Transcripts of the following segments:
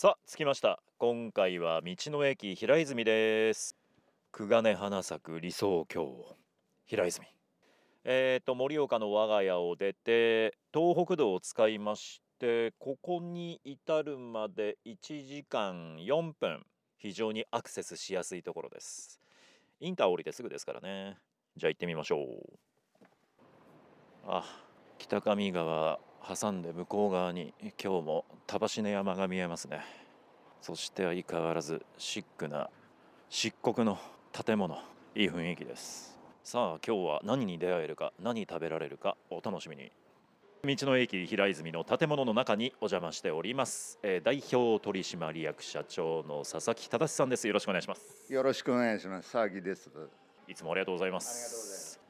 さあ着きました。今回は道の駅平泉です。久金花咲く理想郷平泉。えーと盛岡の我が家を出て東北道を使いましてここに至るまで1時間4分非常にアクセスしやすいところです。インター降りてすぐですからね。じゃあ行ってみましょう。あ北上川挟んで向こう側に今日も田橋山が見えますね。そして相変わらずシックな漆黒の建物。いい雰囲気です。さあ今日は何に出会えるか何食べられるかお楽しみに。道の駅平泉の建物の中にお邪魔しております、えー代表取締役社長の佐々木忠さんです。よろしくお願いします。よろしくお願いします。騒ぎです。いつもありがとうございます。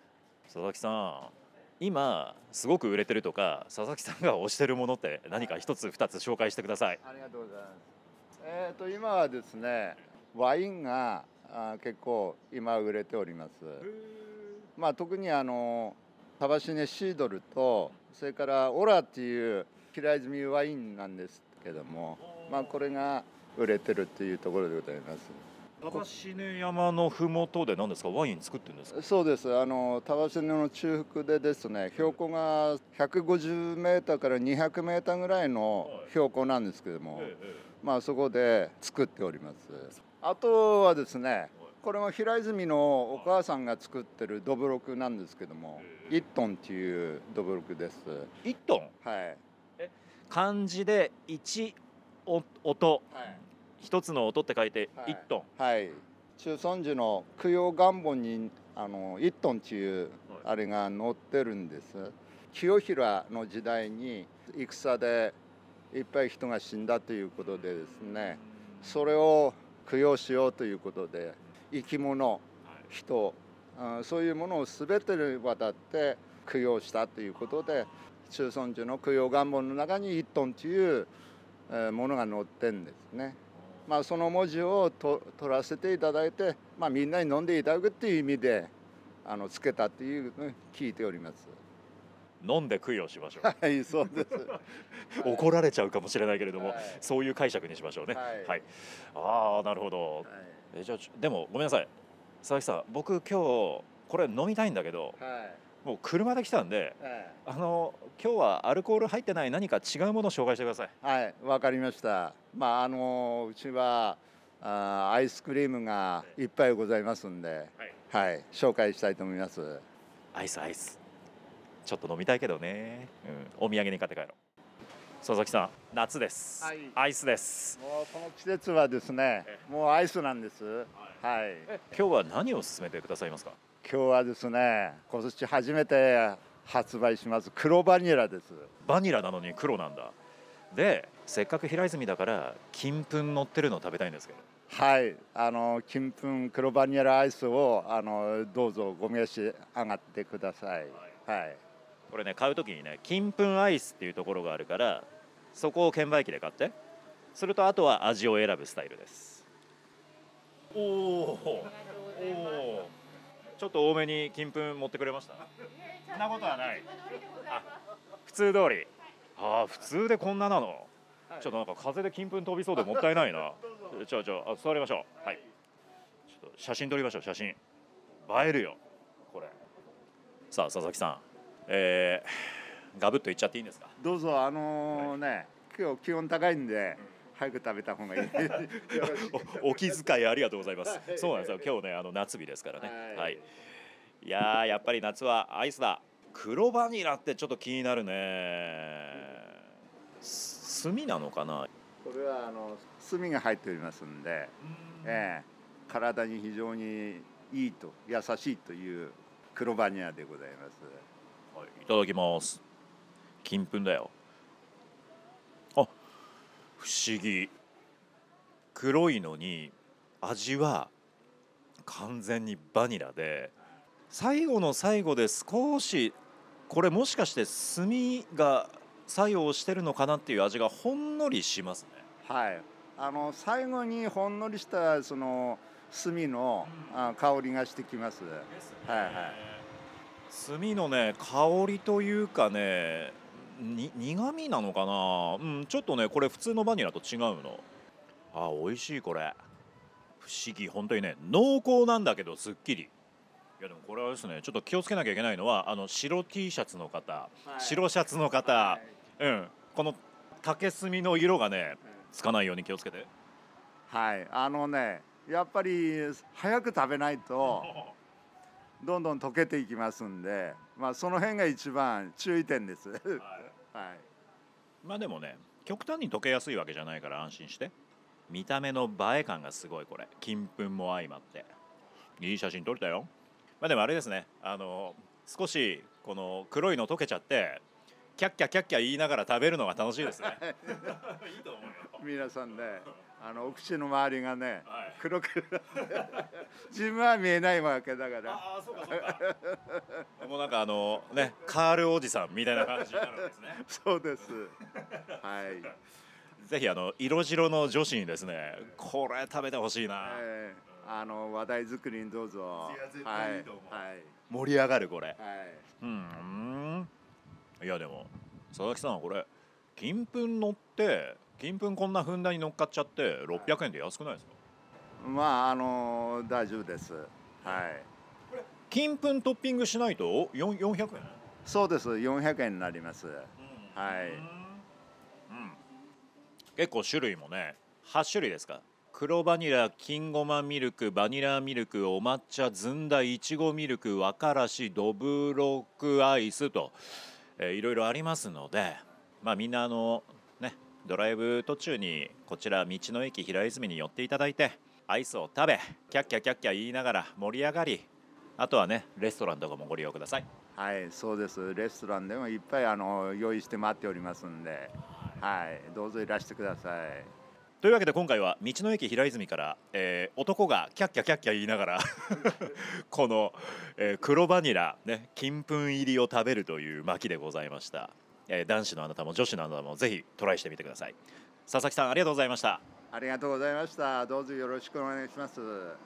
佐々木さん今すごく売れてるとか佐々木さんが推してるものって何か一つ二つ紹介してくださいありがとうございます。えっ、と今はですね、ワインが結構今売れております。まあ特にあのタバシネシードルとそれからオラっていう平泉ワインなんですけども、まあこれが売れてるっていうところでございます。高階山のふもとで何ですか？ワイン作ってるんですか？そうです。あのタバシネの中腹でですね、標高が150メーターから200メーターぐらいの標高なんですけども、まあそこで作っております。あとはですね、これも平泉のお母さんが作ってるどぶろくなんですけども、1トンっていうどぶろくです。1トン？はい。漢字で1お音はい。一つの音って書いてはい1トン、はい。中尊寺の供養願本にあの1トンっていうはいあれが載ってるんです。清平の時代に戦でいっぱい人が死んだということでですね、それを供養しようということで生き物人あそういうものを全てにわたって供養したということで中尊寺の供養願本の中に1トンというえーものが載ってんですね。まあ、その文字をと取らせていただいて、まあ、みんなに飲んでいただくっていう意味であのつけたっていうのを聞いております。飲んで供養しましょはい、そうです。う 怒られちゃうかもしれないけれども、はい。そういう解釈にしましょうね。はい。ああなるほど。えじゃあでもごめんなさい。佐々木さん僕今日これ飲みたいんだけどはい。もう車で来たんではい。あの今日はアルコール入ってない何か違うものを紹介してください。はい、わかりました。まあ、あのうちはあーアイスクリームがい。っぱいございますんで、はい。はい、紹介したいと思います。アイスアイス。ちょっと飲みたいけどね、うん、お土産に買って帰ろう。佐々木さん夏です、はい。アイスです。もうこの季節はですね、もうアイスなんです。はい。今日は何を勧めてくださいますか？今日はですね、今年初めて発売します黒バニラです。バニラなのに黒なんだ。でせっかく平泉だから金粉乗ってるの食べたいんですけど。はい、あの金粉黒バニラアイスをあのどうぞご召し上がってください。はい。これね買う時にね金粉アイスっていうところがあるからそこを券売機で買って。するとあとは味を選ぶスタイルです。おおおちょっと多めに金粉持ってくれました？そんなことはない。あ普通通り。ああ普通でこんななの？ちょっとなんか風で金粉飛びそうでもったいないな。ちょちょあ座りましょう。はい。ちょっと写真撮りましょう写真。映えるよこれ。さあ佐々木さん。えー、ガブッといっちゃっていいんですか？どうぞあのね、今日気温高いんで早く食べた方がいい。おお気遣いありがとうございます。はいそうなんですよ。今日ねあの夏日ですからね。はい。はい、い、やーやっぱり夏はアイスだ。黒バニラってちょっと気になるね。す炭なのかな？これはあの炭が入っておりますんで、ええ、体に非常にいいと優しいという黒バニラでございます。はい、いただきます。金粉だよ。あ不思議黒いのに味は完全にバニラで最後の最後で少しこれもしかして炭が作用してるのかなっていう味がほんのりしますねはい。あの最後にほんのりしたその炭のあ香りがしてきます。はいはい。炭のね香りというかねに苦味なのかな、うん、ちょっとねこれ普通のバニラと違うの。あ美味しいこれ。不思議本当にね濃厚なんだけどすっきり。いやでもこれはですねちょっと気をつけなきゃいけないのはあの白 T シャツの方、白シャツの方、うん。この竹炭の色がねつかないように気をつけて。はい。あのねやっぱり早く食べないと どんどん溶けていきますんで、まあ、その辺が一番注意点です。はい、まあでもね極端に溶けやすいわけじゃないから安心して。見た目の映え感がすごいこれ。金粉も相まって。いい写真撮れたよ。まあでもあれですね。あの少しこの黒いの溶けちゃってキャッキャキャッキャ言いながら食べるのが楽しいですね。いいと思うよ。皆さんねあのお口の周りがね、はい。黒く自分は見えないわけだから。ああそうかそうか。もうなんかあのねカールおじさんみたいな感じになるんですね。そうです。はい、ぜひあの色白の女子にですねこれ食べてほしいな、えーあの話題作りにどうぞ。いや絶対いはい。盛り上がるこれ。はい、はい。うん。いやでも佐々木さんこれ金粉乗って金粉こんなふんだんに乗っかっちゃって600円で安くないですか？まああの大丈夫です。はい。金粉トッピングしないと4 400円？そうです。400円になります。はい。うん。結構種類もね8種類ですか？黒バニラ金ごまミルクバニラミルクお抹茶ずんだいちごミルク和からしどぶろくアイスと、えーいろいろありますのでまあみんなあのねドライブ途中にこちら道の駅平泉に寄っていただいてアイスを食べキャッキャキャッキャ言いながら盛り上がりあとはねレストランとかもご利用ください。はいそうです。レストランでもいっぱいあの用意して待っておりますんで。はいどうぞいらしてください。というわけで今回は道の駅平泉から、えー男がキャッキャキャッキャ言いながら この、えー黒バニラ、ね、金粉入りを食べるという巻でございました、え男子のあなたも女子のあなたもぜひトライしてみてください。佐々木さんありがとうございました。ありがとうございました。どうぞよろしくお願いします。